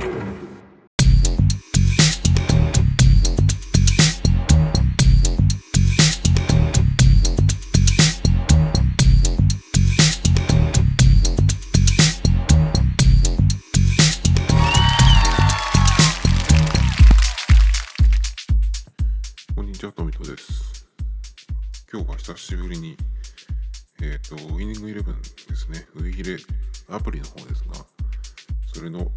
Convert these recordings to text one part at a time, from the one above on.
こんにちは、トミトです。今日は久しぶりに、えっ、と、ウイニングイレブンですね、ウイギレアプリの方ですが、それの、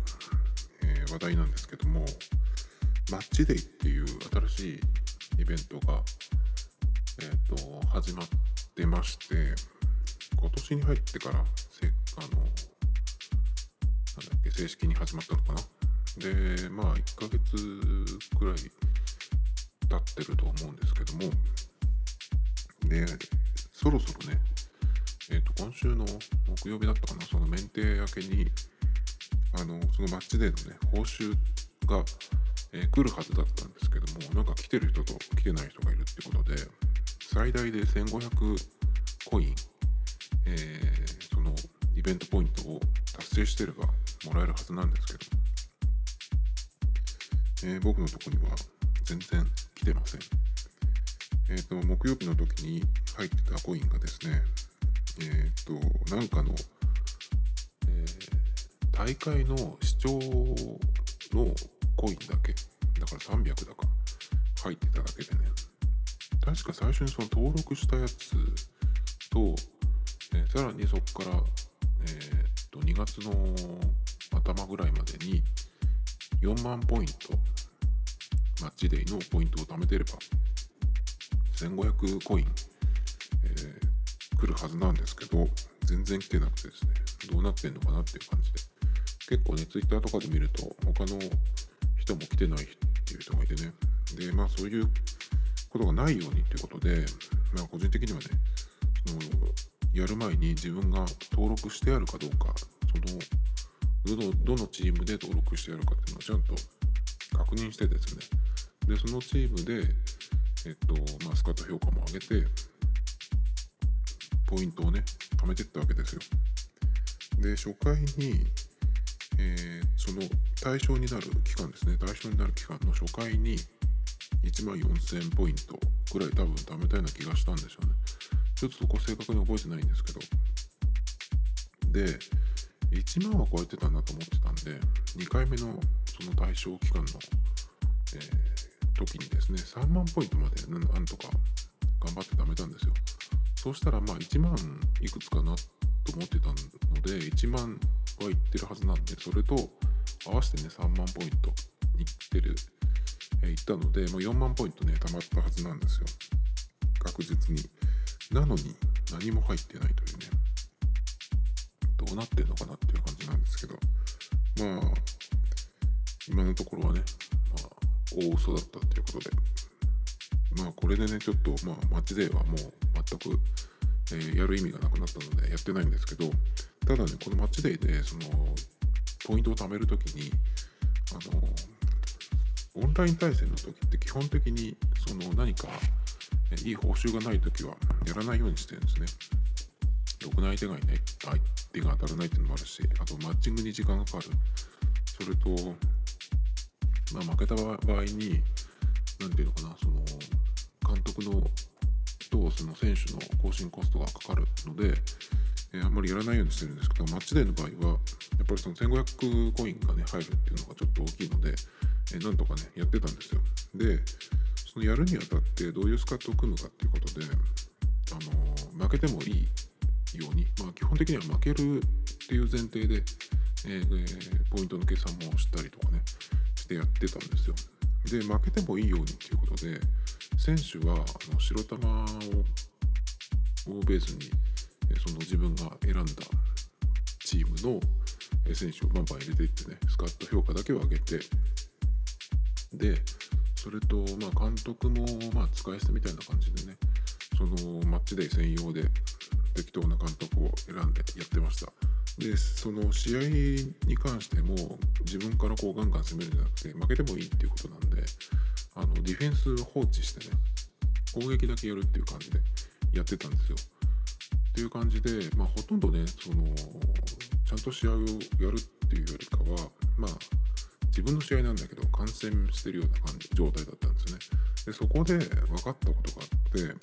話題なんですけども、マッチデイっていう新しいイベントが、えっ、と、始まってまして、今年に入ってから、せあの、なんだっけ、正式に始まったのかな。で、まあ、1ヶ月くらい経ってると思うんですけどもでそろそろねえっ、と今週の木曜日だったかなその免停明けにあのそのマッチデーのね報酬が、えー来るはずだったんですけどもなんか来てる人と来てない人がいるってことで最大で1500コイン、えーそのイベントポイントを達成してればもらえるはずなんですけどえー僕のとこには全然来てません。えっ、と、木曜日の時に入ってたコインがですね、えっ、と、なんかの、大会の視聴のコインだけ、だから300だか。入ってただけでね、確か最初にその登録したやつと、えーさらにそこから、えっ、と、2月の頭ぐらいまでに4万ポイントマッチデイのポイントを貯めてれば1500コイン、えー来るはずなんですけど全然来てなくてですねどうなってんのかなっていう感じで。結構ねツイッターとかで見ると他の人も来てないっていう人がいてね。でまあそういうことがないようにっていうことで、まあ、個人的にはねそのやる前に自分が登録してあるかどうかそのどのどのチームで登録してあるかっていうのをちゃんと確認してですね。でそのチームで、えっとまあ、スカット評価も上げてポイントをね貯めてったわけですよ。で初回に、えーその対象になる期間ですね。対象になる期間の初回に1万4000ポイントぐらい多分貯めたような気がしたんですよね。ちょっとそこ正確に覚えてないんですけど。で1万は超えてたなと思ってたんで2回目のその対象期間の、えー時にですね3万ポイントまでなんとか頑張って貯めたんですよ。そうしたらまあ1万いくつかなと思ってたので1万はいってるはずなんでそれと合わせてね3万ポイントいってる、えーいったのでもう4万ポイントね貯まったはずなんですよ。確実に。なのに何も入ってないというね。どうなってんのかなっていう感じなんですけど。まあ今のところはね、まあ、大嘘だったっていうことで。まあこれでねちょっとまあマッチデーはもう全く、えーやる意味がなくなったのでやってないんですけどただねこのマッチデーでそのポイントを貯めるときにあのオンライン対戦の時って基本的にその何かいい報酬がない時はやらないようにしてるんですね。ろくな相手がいない相手が当たらないっていうのもあるしあとマッチングに時間がかかるそれと、まあ、負けた場合に何ていうのかなその監督のとその選手の更新コストがかかるので、えーあんまりやらないようにしてるんですけどマッチデーの場合はやっぱりその1500コインがね入るっていうのがちょっと大きいので、えーなんとかねやってたんですよ。でそのやるにあたってどういうスカットを組むかっていうことで、あのー負けてもいいように、まあ、基本的には負けるっていう前提で、えーポイントの計算もしたりとかねしてやってたんですよ。で負けてもいいようにっていうことで選手はあの白球ををベースにその自分が選んだチームの選手をバンバン入れていってねスカット評価だけを上げてでそれと、まあ、監督も、まあ、使い捨てみたいな感じでねそのマッチデー専用で適当な監督を選んでやってました。でその試合に関しても自分からこうガンガン攻めるんじゃなくて負けてもいいっていうことなんであのディフェンス放置してね攻撃だけやるっていう感じでやってたんですよ。っていう感じで、まあ、ほとんどねそのちゃんと試合をやるっていうよりかはまあ自分の試合なんだけど感染してるような感じ状態だったんですよね。でそこで分かったことがあって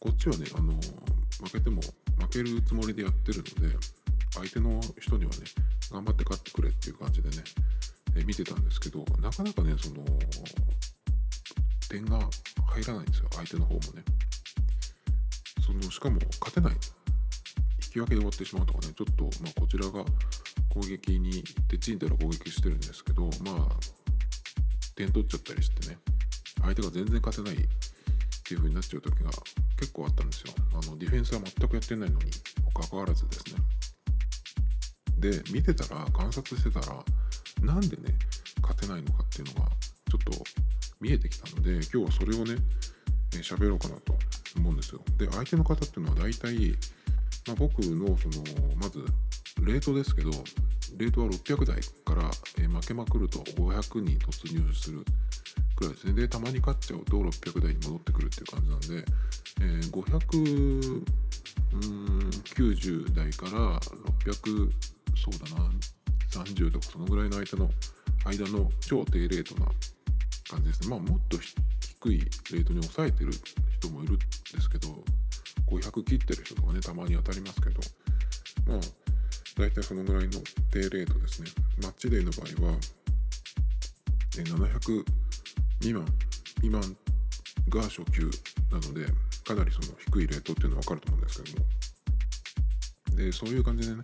こっちはねあの負けても負けるつもりでやってるので相手の人にはね頑張って勝ってくれっていう感じでね、え見てたんですけどなかなかねその点が入らないんですよ相手の方もね。そのしかも勝てない。引き分けで終わってしまうとかねちょっと、まあ、こちらが攻撃に行ってチームで攻撃してるんですけどまあ点取っちゃったりしてね相手が全然勝てないっていう風になっちゃう時が結構あったんですよ。あのディフェンスは全くやってないのにもかかわらずですね。で見てたら観察してたらなんでね勝てないのかっていうのがちょっと見えてきたので今日はそれをね喋、えー、ろうかなと思うんですよ。で相手の方っていうのは大体、まあ、僕のそのまずレートですけどレートは600台から、え、負けまくると500に突入する。くらいですね。でたまに勝っちゃうと600台に戻ってくるっていう感じなんで、えー、590台から600そうだな30とかそのぐらいの間の間の超低レートな感じですね。まあもっと低いレートに抑えてる人もいるんですけど500切ってる人とかねたまに当たりますけど。まあ大体そのぐらいの低レートですね。マッチデーの場合は700未満未満が初級なのでかなりその低いレートっていうのは分かると思うんですけどもでそういう感じでね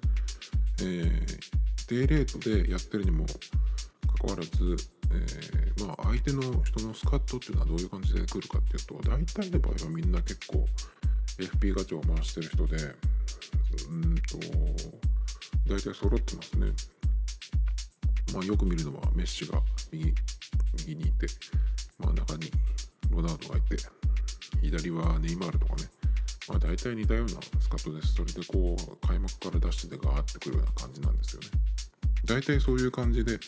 えー、低レートでやってるにもかかわらず、えー、まあ、相手の人のスカットっていうのはどういう感じで来るかっていうと大体の場合はみんな結構 FP ガチャを回してる人でうんと大体揃ってますね。まあ、よく見るのはメッシが右右にいて真ん中にロナウドがいて左はネイマールとかねまあ、大体似たようなスカットです。それでこう開幕から出してでガーってくるような感じなんですよね。大体そういう感じで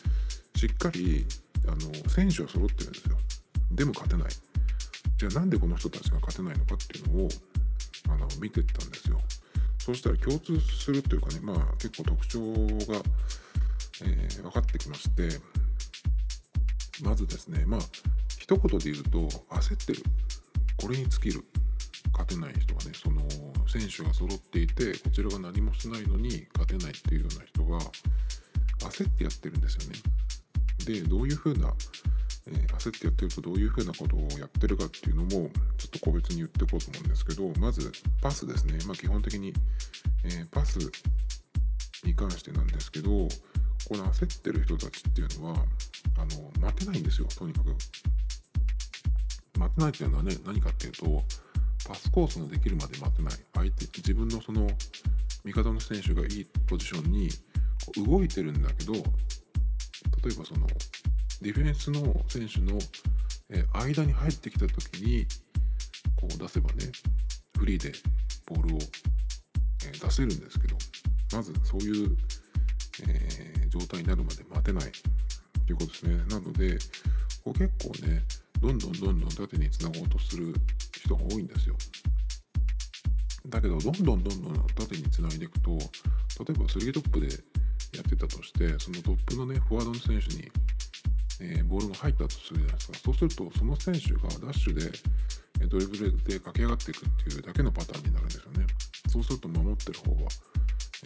しっかりあの選手は揃ってるんですよ。でも勝てない。じゃあなんでこの人たちが勝てないのかっていうのをあの見てったんですよ。そうしたら共通するというかね、まあ結構特徴が、えー、分かってきまして、まずですね、まあ一言で言うと焦ってる。これに尽きる。勝てない人がねその選手が揃っていてこちらが何もしないのに勝てないっていうような人が焦ってやってるんですよね。でどういうふうな、えー、焦ってやってるとどういうふうなことをやってるかっていうのもちょっと個別に言っていこうと思うんですけどまずパスですね、まあ、基本的に、えー、パスに関してなんですけどこの焦ってる人たちっていうのはあの待てないんですよとにかく。待てないっていうのはね何かっていうとパスコースのできるまで待てない相手自分のその味方の選手がいいポジションに動いてるんだけど例えばそのディフェンスの選手の間に入ってきた時にこう出せばねフリーでボールを出せるんですけどまずそういう、えー、状態になるまで待てないということですね。なのでこう結構ねどんどんどんどん縦につなごうとする人が多いんですよ。だけどどんどんどんどん縦につないでいくと例えば3トップでやってたとしてそのトップのねフォワードの選手に、えー、ボールが入ったとするじゃないですか。そうするとその選手がダッシュでドリブルで駆け上がっていくっていうだけのパターンになるんですよね。そうすると守ってる方は、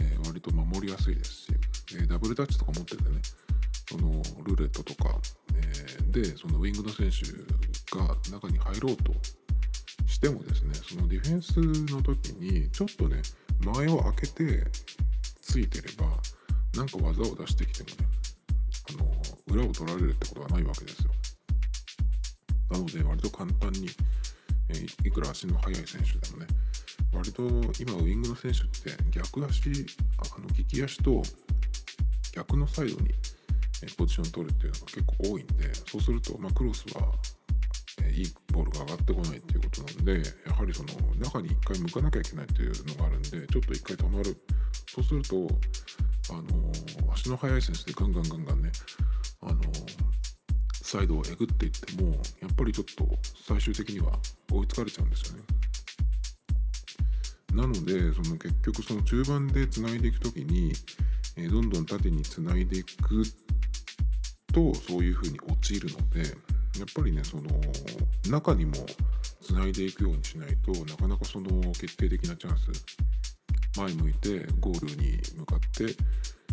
えー、割と守りやすいですし、えー、ダブルタッチとか持っててねそのルーレットとか、えー、でそのウィングの選手が中に入ろうとしてもですねそのディフェンスの時にちょっとね前を開けてついてればなんか技を出してきてもねあの裏を取られるってことはないわけですよ。なので割と簡単に、えー、いくら足の速い選手でもね割と今ウイングの選手って逆足あの利き足と逆のサイドにポジション取るっていうのが結構多いんでそうすると、ま、クロスはえいいボールが上がってこないっていうことなんでやはりその中に一回向かなきゃいけないっていうのがあるんでちょっと一回止まるそうするとあの足の速い選手でガンガンガンガンねあのサイドをえぐっていってもやっぱりちょっと最終的には追いつかれちゃうんですよね。なのでその結局その中盤でつないでいく時にえー、どんどん縦につないでいくとそういうふうに陥るのでやっぱりねその中にもつないでいくようにしないとなかなかその決定的なチャンス前向いてゴールに向かって、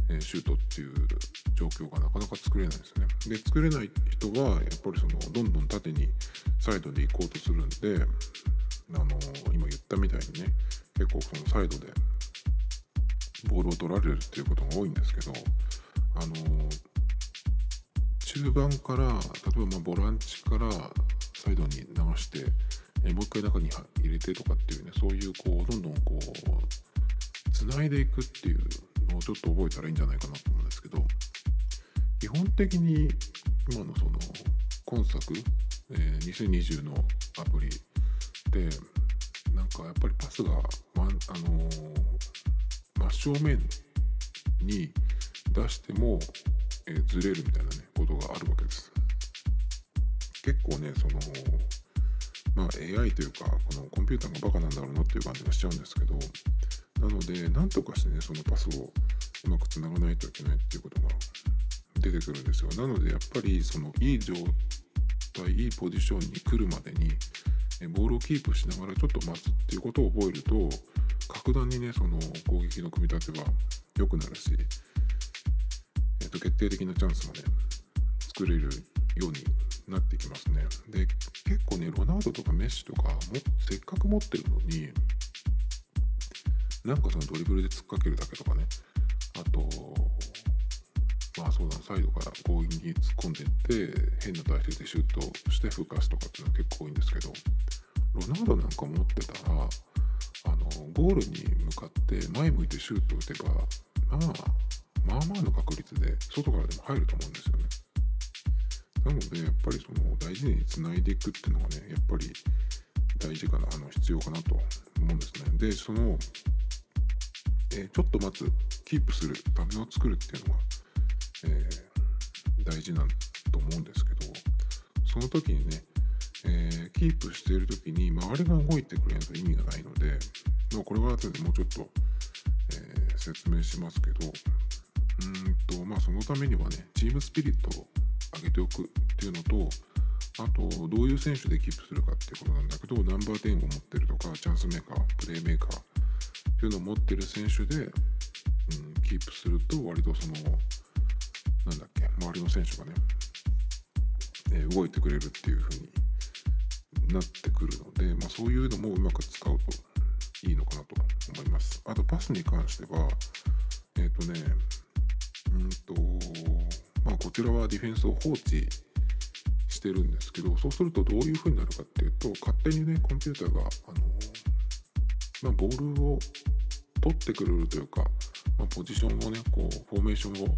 えシュートっていう状況がなかなか作れないですね。で作れない人はやっぱりそのどんどん縦にサイドで行こうとするんであの今言ったみたいにね結構そのサイドでボールを取られるっていうことが多いんですけどあの中盤から例えばまボランチからサイドに流してえもう一回中に入れてとかっていうねそういうこうどんどんこうつないでいくっていうのをちょっと覚えたらいいんじゃないかなと思うんですけど基本的に今のその今作、えー、2020のアプリでなんかやっぱりパスが、ま、あのー、真正面に出しても、えー、ずれるみたいなねことがあるわけです。結構ねそのまあ AI というかこのコンピューターがバカなんだろうなっていう感じがしちゃうんですけどなので何とかしてねそのパスをうまくつながないといけないっていうことが出てくるんですよなのでやっぱりそのいい状態いいポジションに来るまでにボールをキープしながらちょっと待つっていうことを覚えると格段にねその攻撃の組み立ては良くなるし、えー、と決定的なチャンスもね作れるようになってきますね。で結構ねロナウドとかメッシとかもせっかく持ってるのになんかそのドリブルで突っかけるだけとかね。あとまあそうだサイドから強引に突っ込んでいって変な体勢でシュートして吹かすとかっていうのは結構多いんですけどロナウドなんか持ってたらあのゴールに向かって前向いてシュート打てばまあまあまあの確率で外からでも入ると思うんですよね。なのでやっぱりその大事につないでいくっていうのがねやっぱり大事かなあの必要かなと思うんですね。でその、え、ちょっと待つキープするためを作るっていうのがえー、大事なんと思うんですけどその時にね、えー、キープしている時に周りが動いてくれないと意味がないので、まあ、これは後でもうちょっと、え、説明しますけどうんとまあそのためにはねチームスピリットを上げておくっていうのとあとどういう選手でキープするかっていうことなんだけどナンバー10を持ってるとかチャンスメーカープレーメーカーっていうのを持ってる選手で、うん、キープすると割とそのなんだっけ周りの選手がね、えー、動いてくれるっていう風になってくるので、まあ、そういうのもうまく使うといいのかなと思います。あとパスに関してはえっ、ー、とねうんとまあこちらはディフェンスを放置してるんですけどそうするとどういう風になるかっていうと勝手にねコンピューターがあのまあ、ボールを取ってくれるというか、まあ、ポジションをねこうフォーメーションを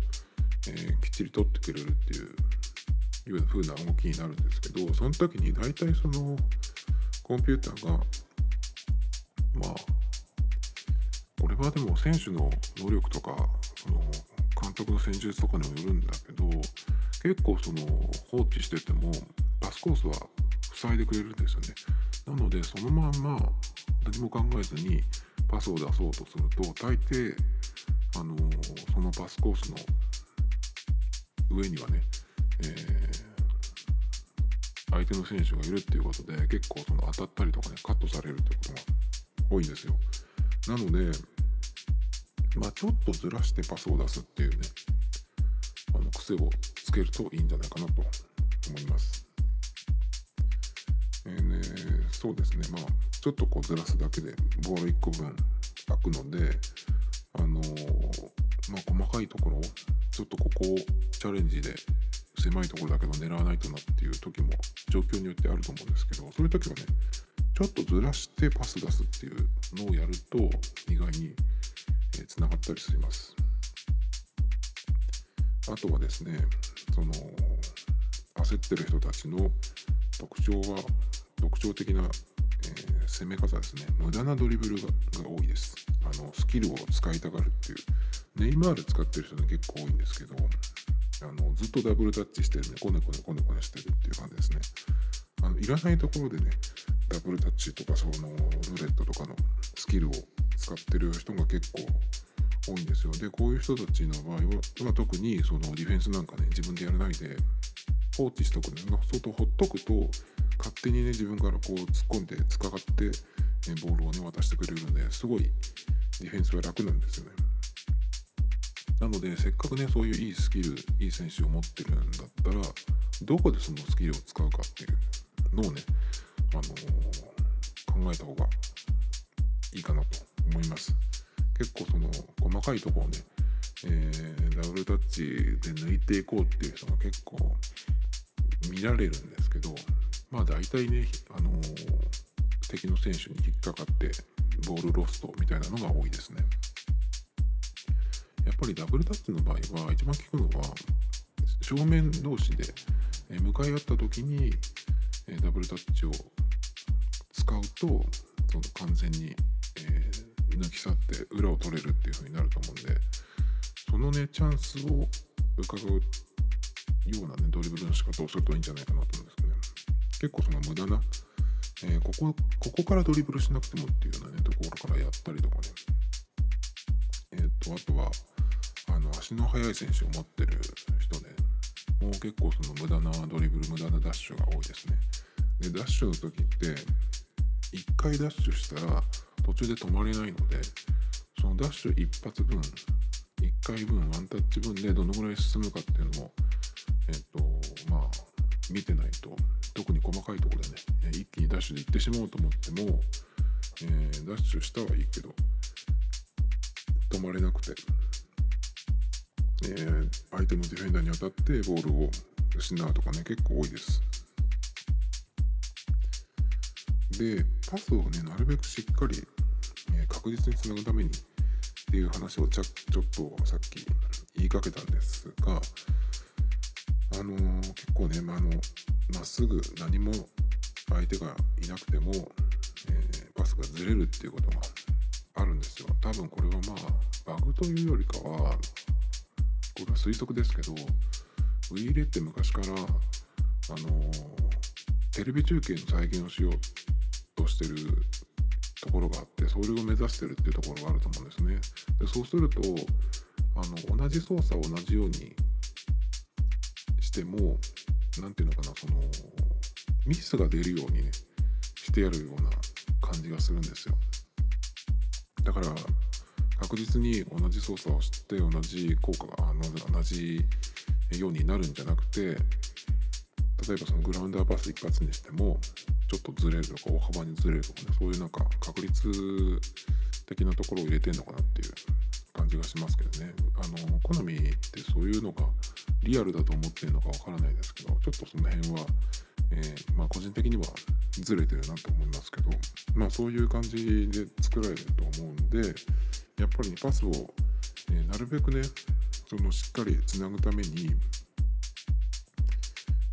えー、きっちり取ってくれるっていういう風な動きになるんですけどその時に大体そのコンピューターがまあこれはでも選手の能力とかその督の戦術とかにもよるんだけど結構その放置しててもパスコースは塞いでくれるんですよね。なのでそのまんま何も考えずにパスを出そうとすると大抵あのそのパスコースの上にはね、えー、相手の選手がいるっていうことで結構その当たったりとかねカットされるってことが多いんですよ。なのでまあちょっとずらしてパスを出すっていうねあの癖をつけるといいんじゃないかなと思います。えーね、そうですね。まあちょっとこうずらすだけでボール1個分開くのであのー、まあ細かいところをちょっとここをチャレンジで狭いところだけど狙わないとなっていう時も状況によってあると思うんですけどそういう時はねちょっとずらしてパス出すっていうのをやると意外につながったりします。あとはですねその焦ってる人たちの特徴は特徴的な、えー、攻め方ですね。無駄なドリブルが多いです。あのスキルを使いたがるっていう。ネイマール使ってる人ね結構多いんですけどあのずっとダブルタッチしてるねコネコネコネコネしてるっていう感じですね。あのいらないところでねダブルタッチとかそのルーレットとかのスキルを使ってる人が結構多いんですよ。でこういう人たちの場合は特にそのディフェンスなんかね自分でやらないで放置しとくんです外ほっとくと勝手にね自分からこう突っ込んで突っかかって、ね、ボールをね渡してくれるのですごいディフェンスは楽なんですよね。なのでせっかくねそういういいスキルいい選手を持ってるんだったらどこでそのスキルを使うかっていうのをね、あの、考えた方がいいかなと思います結構その細かいところをね、えー、ダブルタッチで抜いていこうっていう人が結構見られるんですけどまあ大体ね、あの、敵の選手に引っかかってボールロストみたいなのが多いですね。やっぱりダブルタッチの場合は一番効くのは正面同士で向かい合った時にダブルタッチを使うとその完全に、えー、抜き去って裏を取れるっていう風になると思うんでそのねチャンスを伺うようなねドリブルの仕方をするといいんじゃないかなと思うんですけどね。結構その無駄な、えー、ここここからドリブルしなくてもっていうようなねところからやったりとかね。えっ、ー、とあとはあの足の速い選手を持ってる人でもう結構その無駄なドリブル無駄なダッシュが多いですね。でダッシュの時って1回ダッシュしたら途中で止まれないのでそのダッシュ一発分1回分ワンタッチ分でどのぐらい進むかっていうのもえっ、とまあ見てないと特に細かいところでね一気にダッシュで行ってしまおうと思っても、えー、ダッシュしたはいいけど止まれなくて。えー、相手のディフェンダーに当たってボールを失うとかね結構多いです。でパスをねなるべくしっかり、え、確実につなぐためにっていう話をちゃちょっとさっき言いかけたんですがあのー、結構ねまあのまっすぐ何も相手がいなくても、えー、パスがずれるっていうことがあるんですよ。多分これはまあバグというよりかはこれは推測ですけどウィーレって昔からあのテレビ中継の再現をしようっとしてるところがあってそれを目指してるっていうところがあると思うんですね。でそうするとあの同じ操作を同じようにしても何ていうのかなそのミスが出るようにねしてやるような感じがするんですよ。だから確実に同じ操作をして同じ効果が同じようになるんじゃなくて例えばそのグラウンダーパス一発にしてもちょっとずれるとか大幅にずれるとかねそういうなんか確率的なところを入れてんのかなっていう感じがしますけどね。あの好みってそういうのがリアルだと思ってるのかわからないですけどちょっとその辺は、えー、まあ個人的にはずれてるなと思いますけどまあそういう感じで作られると思うんでやっぱり、パスを、えー、なるべくねそのしっかりつなぐために、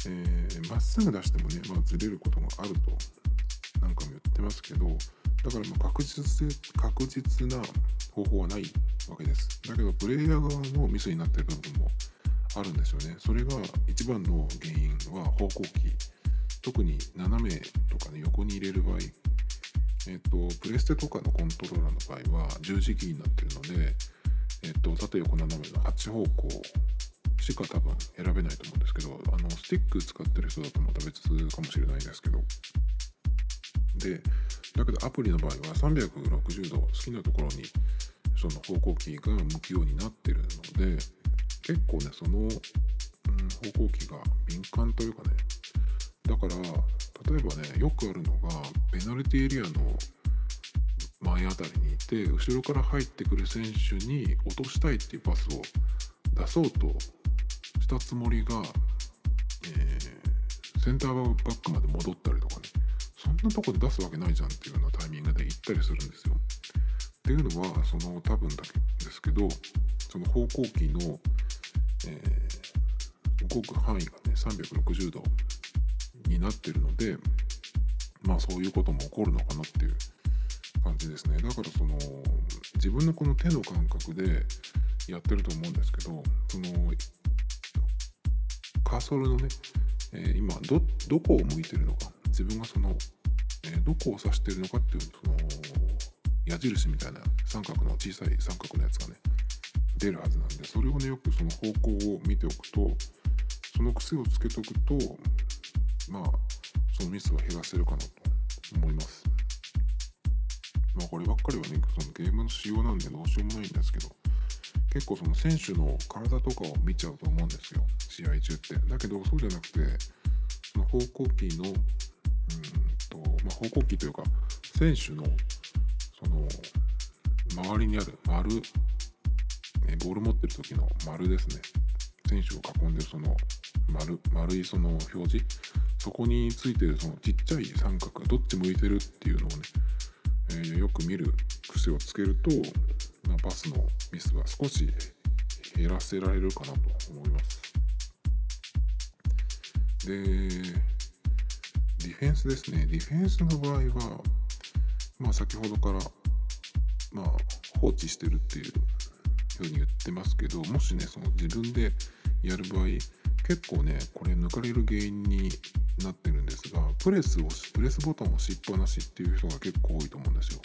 えー、っすぐ出してもね、まあ、ずれることがあるとなんかも言ってますけどだからま確実確実な方法はないわけです。だけどプレイヤー側のミスになってる部分もあるんですよね。それが一番の原因は方向キー。特に斜めとかね横に入れる場合。えっ、と、プレステとかのコントローラーの場合は十字キーになってるので、えっ、と、縦横斜めの8方向しか多分選べないと思うんですけど、あの、スティック使ってる人だとまた別かもしれないですけど、で、だけどアプリの場合は360度好きなところにその方向キーが向くようになってるので、結構ね、その、うん、方向キーが敏感というかね、だから例えばねよくあるのがペナルティエリアの前あたりにいて後ろから入ってくる選手に落としたいっていうパスを出そうとしたつもりが、えー、センターバックまで戻ったりとかねそんなとこで出すわけないじゃんっていうようなタイミングで行ったりするんですよ。っていうのはその多分だけですけどその方向キーの、えー、動く範囲がね360度になってるのでまあそういうことも起こるのかなっていう感じですねだからその自分のこの手の感覚でやってると思うんですけどそのカーソルのね、えー、今どどこを向いてるのか自分がその、えー、どこを指してるのかっていうその矢印みたいな三角の小さい三角のやつがね出るはずなんでそれをねよくその方向を見ておくとその癖をつけとくとまあそのミスは減らせるかなと思います。まあこればっかりはねそのゲームの仕様なんでどうしようもないんですけど結構その選手の体とかを見ちゃうと思うんですよ。試合中って。だけどそうじゃなくてその方向キーのうんと、まあ、方向キーというか選手のその周りにある丸えボール持ってる時の丸ですね。選手を囲んでるその丸丸いその表示。そこについてるそのちっちゃい三角どっち向いてるっていうのをね、えー、よく見る癖をつけると、まあ、パスのミスは少し減らせられるかなと思います。でディフェンスですね。ディフェンスの場合はまあ先ほどからまあ放置してるっていうふうに言ってますけどもしねその自分でやる場合結構ねこれ抜かれる原因になってるんですがプレスをプレスボタンを押しっぱなしっていう人が結構多いと思うんですよ。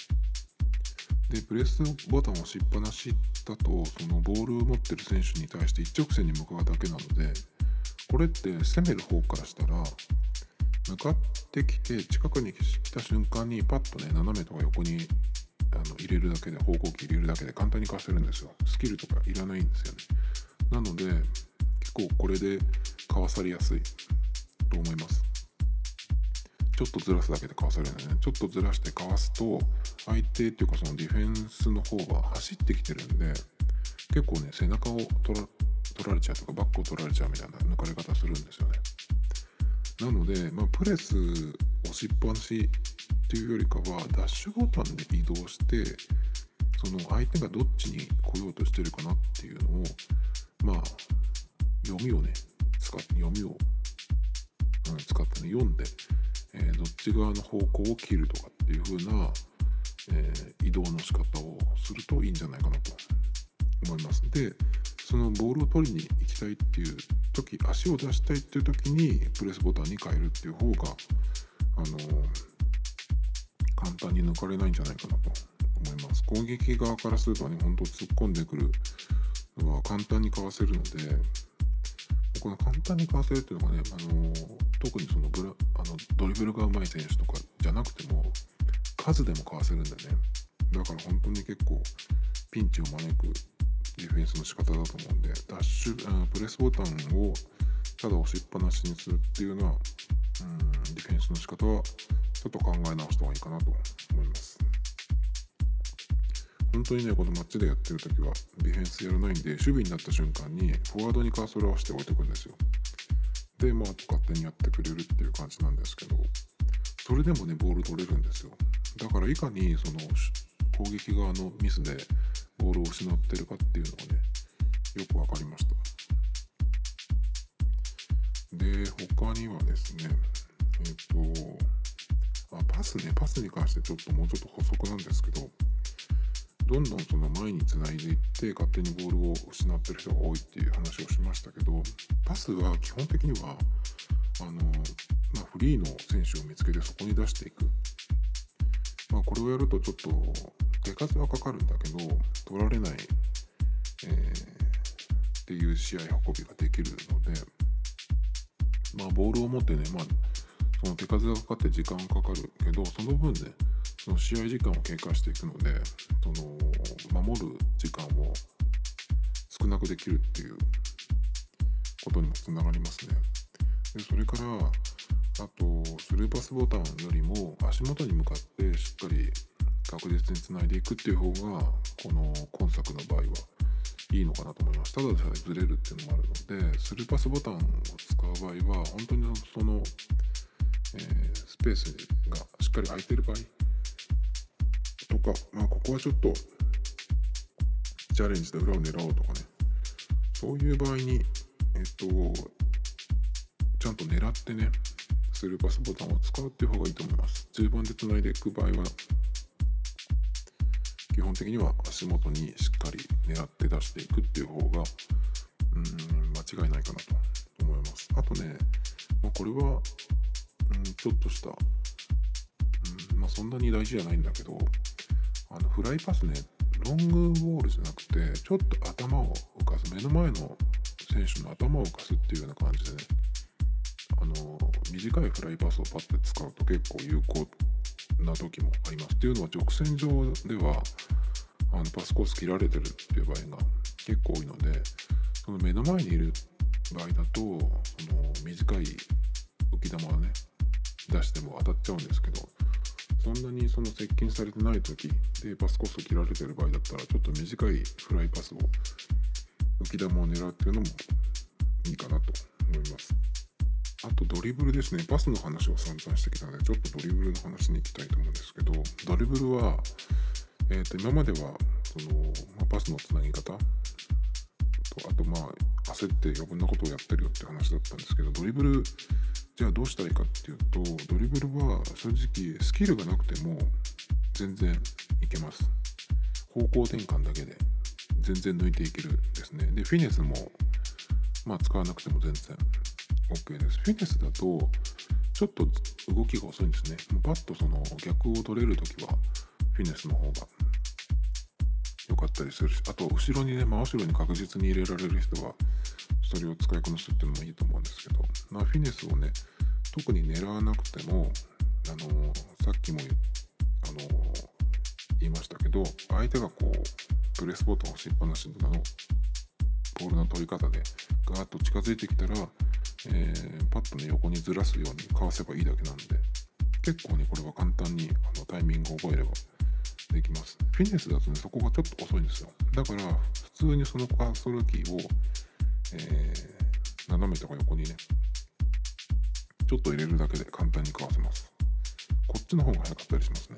でプレスボタンを押しっぱなしだとそのボールを持ってる選手に対して一直線に向かうだけなのでこれって攻める方からしたら向かってきて近くに来た瞬間にパッとね斜めとか横にあの入れるだけで方向機入れるだけで簡単に貸せるんですよ。スキルとかいらないんですよね。なので結構これでかわされやすいと思います。ちょっとずらすだけでかわされないね。ちょっとずらしてかわすと相手っていうかそのディフェンスの方が走ってきてるんで結構ね背中を取ら取られちゃうとかバックを取られちゃうみたいな抜かれ方するんですよね。なので、まあ、プレス押しっぱなしっていうよりかはダッシュボタンで移動してその相手がどっちに来ようとしてるかなっていうのをまあ読みをね使って読みを、うん、使ってね読んで、えー、どっち側の方向を切るとかっていう風な、えー、移動の仕方をするといいんじゃないかなと思います。でそのボールを取りに行きたいっていう時足を出したいっていう時にプレスボタンに変えるっていう方があのー簡単に抜かれないんじゃないかなと思います。攻撃側からするとね、本当突っ込んでくるのは簡単にかわせるので、この簡単にかわせるっていうのがね、あの特にそのブラあのドリブルが上手い選手とかじゃなくても、数でもかわせるんだよね。だから本当に結構ピンチを招くディフェンスの仕方だと思うんで、ダッシュあ、プレスボタンをただ押しっぱなしにするっていうのは、うん、ディフェンスの仕方はちょっと考え直した方がいいかなと思います。本当にね、このマッチでやってる時はディフェンスやらないんで、守備になった瞬間にフォワードにカーソル合わせて置いておくんですよ。で、まあ、勝手にやってくれるっていう感じなんですけど、それでもね、ボール取れるんですよ。だから、いかにその攻撃側のミスでボールを失ってるかっていうのがね、よく分かりました。で、他にはですね、えっ、と、あパスねパスに関してちょっともうちょっと補足なんですけどどんどんその前につないでいって勝手にボールを失ってる人が多いっていう話をしましたけどパスは基本的にはあの、まあ、フリーの選手を見つけてそこに出していく、まあ、これをやるとちょっと手数はかかるんだけど取られない、えー、っていう試合運びができるので、まあ、ボールを持ってね、まあ、その手数がかかって時間かかるけどその分ねその試合時間を経過していくのでその守る時間を少なくできるっていうことにもつながりますね。でそれからあとスルーパスボタンよりも足元に向かってしっかり確実につないでいくっていう方がこの今作の場合はいいのかなと思います。ただでさえずれるっていうのもあるのでスルーパスボタンを使う場合は本当にそのえー、スペースがしっかり空いてる場合とか、まあ、ここはちょっとチャレンジで裏を狙おうとかね。そういう場合に、えっ、とちゃんと狙ってねスルーパスボタンを使うっていう方がいいと思います。中盤でつないでいく場合は基本的には足元にしっかり狙って出していくっていう方がうん間違いないかなと思います。あとね、まあ、これはうんちょっとした、うんまあ、そんなに大事じゃないんだけどあのフライパスねロングボールじゃなくてちょっと頭を浮かす目の前の選手の頭を浮かすっていうような感じでねあの短いフライパスをパッて使うと結構有効な時もあります。っていうのは直線上ではあのパスコース切られてるっていう場合が結構多いのでその目の前にいる場合だとその短い浮き球をね出しても当たっちゃうんですけどそんなにその接近されてない時でパスコースを切られてる場合だったらちょっと短いフライパスを浮き球を狙うっていうのもいいかなと思います。あとドリブルですね。パスの話を散々してきたので、ちょっとドリブルの話に行きたいと思うんですけど、ドリブルは、えー、と今まではその、まあ、パスのつなぎ方とあとまあ焦って余分なことをやってるよって話だったんですけどドリブルじゃあどうしたらいいかっていうとドリブルは正直スキルがなくても全然いけます。方向転換だけで全然抜いていけるんですね。でフィネスもまあ使わなくても全然 OK です。フィネスだとちょっと動きが遅いんですね。パッとその逆を取れるときはフィネスの方が良かったりするしあと後ろにね真後ろに確実に入れられる人はそれを使いこなすっていうのもいいと思うんですけど、まあ、フィネスをね特に狙わなくてもあのさっきもあの言いましたけど相手がこうプレスボタンを押しっぱなしのボールの取り方でガーッと近づいてきたら、えー、パッとね横にずらすようにかわせばいいだけなんで結構ねこれは簡単にあのタイミングを覚えればできます。フィネスだとね、そこがちょっと遅いんですよ。だから、普通にそのカーソルキーを、斜めとか横にね、ちょっと入れるだけで簡単にかわせます。こっちの方が早かったりしますね。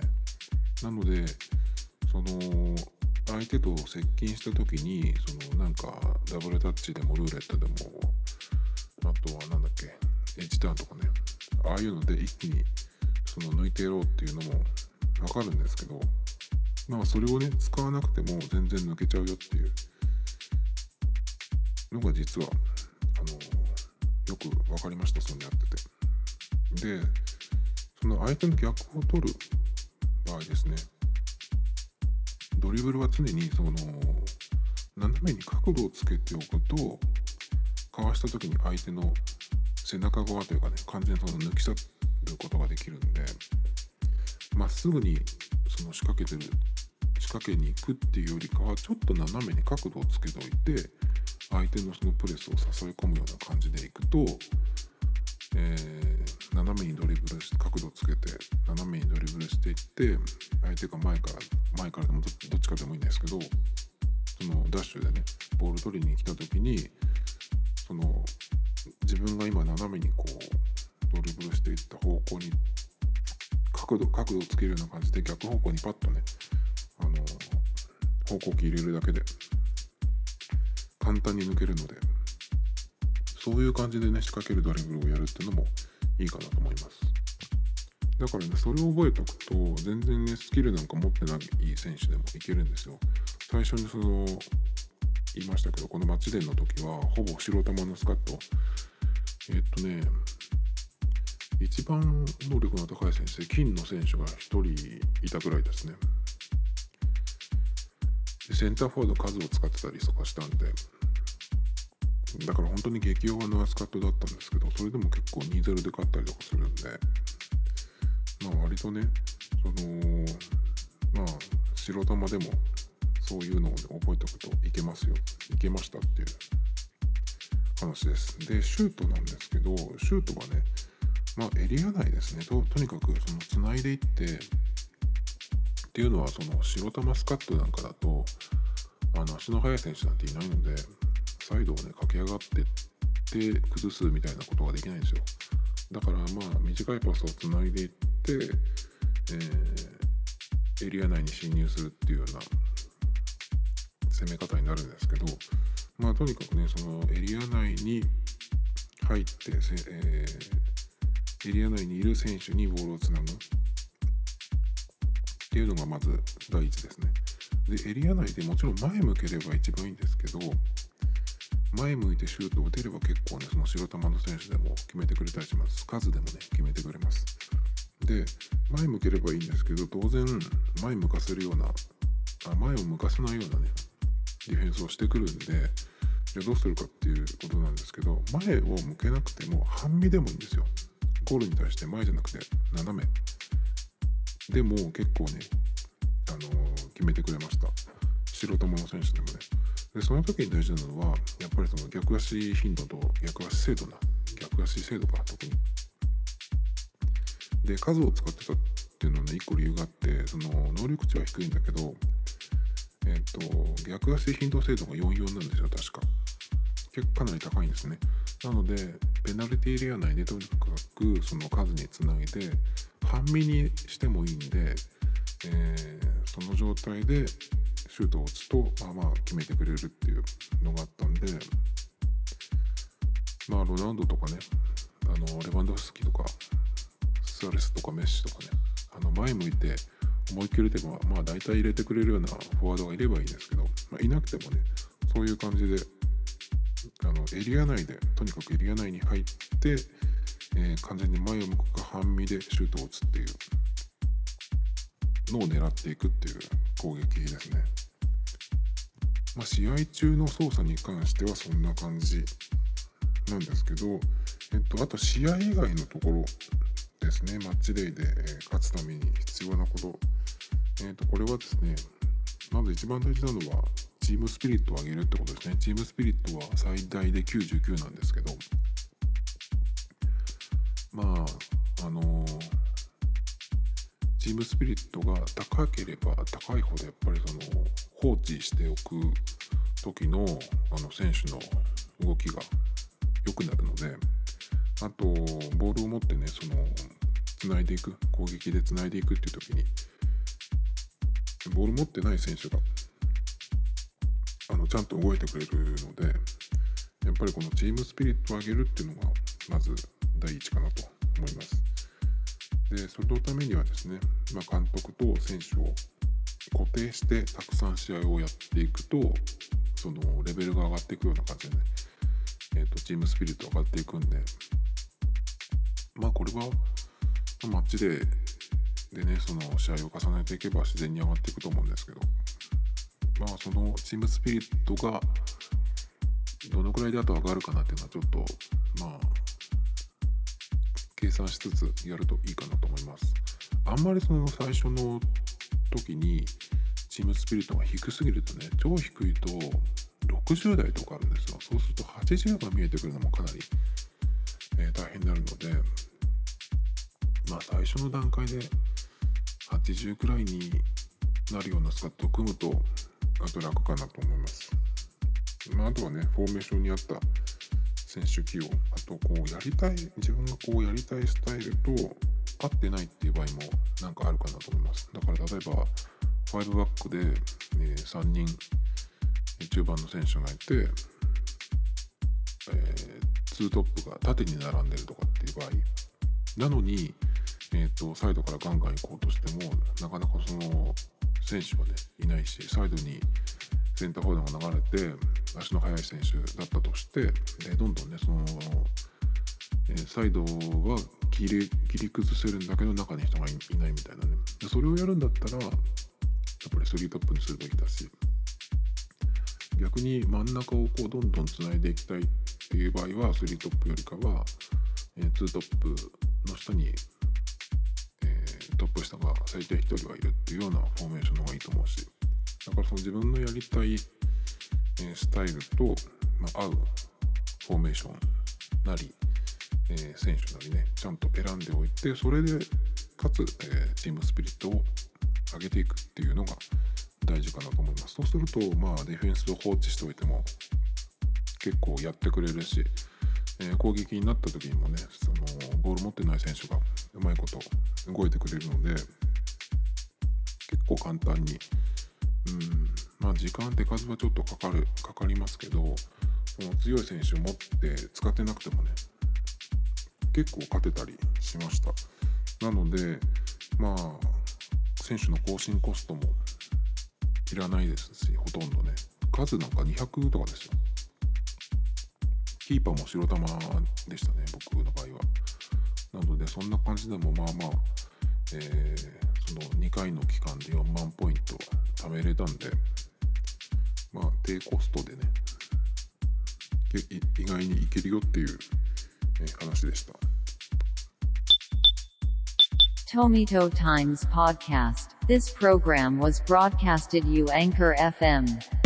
なので、その、相手と接近した時に、そのなんかダブルタッチでもルーレットでも、あとはなんだっけ、エッジターンとかね、ああいうので一気にその抜いてやろうっていうのもわかるんですけど、まあそれをね使わなくても全然抜けちゃうよっていうのが実はよく分かりましたそんなやってて。でその相手の逆を取る場合ですね。ドリブルは常にその斜めに角度をつけておくとかわした時に相手の背中側というかね完全にその抜き去ることができるんでまっすぐにその仕掛けてる仕掛けに行くっていうよりかはちょっと斜めに角度をつけておいて相手のそのプレスを誘い込むような感じでいくと、えー、斜めにドリブルして角度つけて斜めにドリブルしていって相手が前から前からでもどっちかでもいいんですけどそのダッシュでねボール取りに来た時にその自分が今斜めにこうドリブルしていった方向に角度角度をつけるような感じで逆方向にパッとねあの方向機入れるだけで簡単に抜けるのでそういう感じでね仕掛けるドリブルをやるっていうのもいいかなと思います。だからねそれを覚えておくと全然ねスキルなんか持ってない選手でもいけるんですよ。最初にその言いましたけどこのマッチデンの時はほぼ白玉のスカット。えっとね一番能力の高い選手で金の選手が1人いたぐらいですね。でセンターフォワード数を使ってたりとかしたんでだから本当に激弱のアスカットだったんですけどそれでも結構2-0で勝ったりとかするんでまあ割とねそのまあ白玉でもそういうのを、ね、覚えておくといけますよ。いけましたっていう話です。でシュートなんですけどシュートはねまあエリア内ですね。ととにかくそのつないでいってっていうのはその白玉スカットなんかだとあの足の速い選手なんていないのでサイドをね駆け上がってって崩すみたいなことができないんですよだからまあ短いパスをつないでいって、えー、エリア内に侵入するっていうような攻め方になるんですけどまあとにかくねそのエリア内に入って、えーエリア内にいる選手にボールをつなぐっていうのがまず第一ですね。で、エリア内でもちろん前向ければ一番いいんですけど、前向いてシュートを打てれば結構ね、その白玉の選手でも決めてくれたりします。数でもね、決めてくれます。で、前向ければいいんですけど、当然、前向かせるようなあ前を向かさないようなねディフェンスをしてくるんでじゃどうするかっていうことなんですけど前を向けなくても半身でもいいんですよゴールに対して前じゃなくて斜めでも結構ね、あのー、決めてくれました素人もの選手でもねでその時に大事なのはやっぱりその逆足頻度と逆足精度な逆足精度か特に。で数を使ってたっていうのはね一個理由があってその能力値は低いんだけどえっ、と逆足頻度精度が44なんですよ確か。結構かなり高いんですね。なのでペナルティーエリア内でとにかくその数につないで半身にしてもいいんで、えー、その状態でシュートを打つとまあまあ決めてくれるっていうのがあったんでまあロナウドとかねあのレバンドフスキとかスアレスとかメッシとかねあの前向いて思いっきりでもまあ大体入れてくれるようなフォワードがいればいいんですけど、まあ、いなくてもねそういう感じであのエリア内でとにかくエリア内に入って、えー、完全に前を向くか半身でシュートを打つっていうのを狙っていくっていう攻撃ですね。まあ、試合中の操作に関してはそんな感じなんですけど、えっと、あと試合以外のところですね、マッチデイで勝つために必要なこと、えっと、これはですね、まず一番大事なのは、チームスピリットを上げるってことですね。チームスピリットは最大で99なんですけど、まあ、あのーチームスピリットが高ければ高いほどやっぱりその放置しておく時のあの選手の動きが良くなるのであとボールを持ってねそのつないでいく攻撃でつないでいくっていう時にボール持ってない選手があのちゃんと動いてくれるのでやっぱりこのチームスピリットを上げるっていうのがまず第一かなと思います。でそのためにはですね、まあ、監督と選手を固定してたくさん試合をやっていくとそのレベルが上がっていくような感じでね、えーと、チームスピリット上がっていくんでまあこれはマッチデーでねその試合を重ねていけば自然に上がっていくと思うんですけどまあそのチームスピリットがどのくらいであと上がるかなっていうのはちょっとまあ計算しつつやるといいかなと思います。あんまりその最初の時にチームスピリットが低すぎるとね超低いと60代とかあるんですよそうすると80が見えてくるのもかなり、えー、大変になるのでまあ最初の段階で80くらいになるようなスカットを組むとあと楽かなと思います、まあ、あとはねフォーメーションに合った選手起用あとこうやりたい自分がこうやりたいスタイルと合ってないっていう場合もなんかあるかなと思います。だから例えば5バックで、え3人中盤の選手がいて、えー、2トップが縦に並んでるとかっていう場合なのに、えーと、サイドからガンガン行こうとしてもなかなかその選手はねいないしサイドにセンターフォードが流れて足の速い選手だったとしてでどんどんねその、え、サイドは切り切り崩せるんだけど中に人がいないみたいなね。それをやるんだったらやっぱり3トップにするべきだし逆に真ん中をこうどんどんつないでいきたいっていう場合は3トップよりかは、えー、2トップの下に、え、トップ下が最低1人はいるっていうようなフォーメーションの方がいいと思うしだからその自分のやりたい、スタイルと、ま、合うフォーメーションなり、え、選手なりねちゃんと選んでおいてそれでかつ、え、チームスピリットを上げていくっていうのが大事かなと思います。そうするとまあディフェンスを放置しておいても結構やってくれるし、え、攻撃になった時にもねそのボール持ってない選手がうまいこと動いてくれるので結構簡単にうんまあ時間手数はちょっとかかるかかりますけどその強い選手を持って使ってなくてもね結構勝てたりしました。なのでまあ選手の更新コストもいらないですしほとんどね。数なんか200とかですよ。キーパーも白玉でしたね僕の場合は。なのでそんな感じでもまあまあ、えー、その2回の期間で4万ポイント貯めれたんでまあ低コストでね意外にいけるよっていう、え話でした。Tomito Times Podcast. This program was broadcasted you Anchor FM.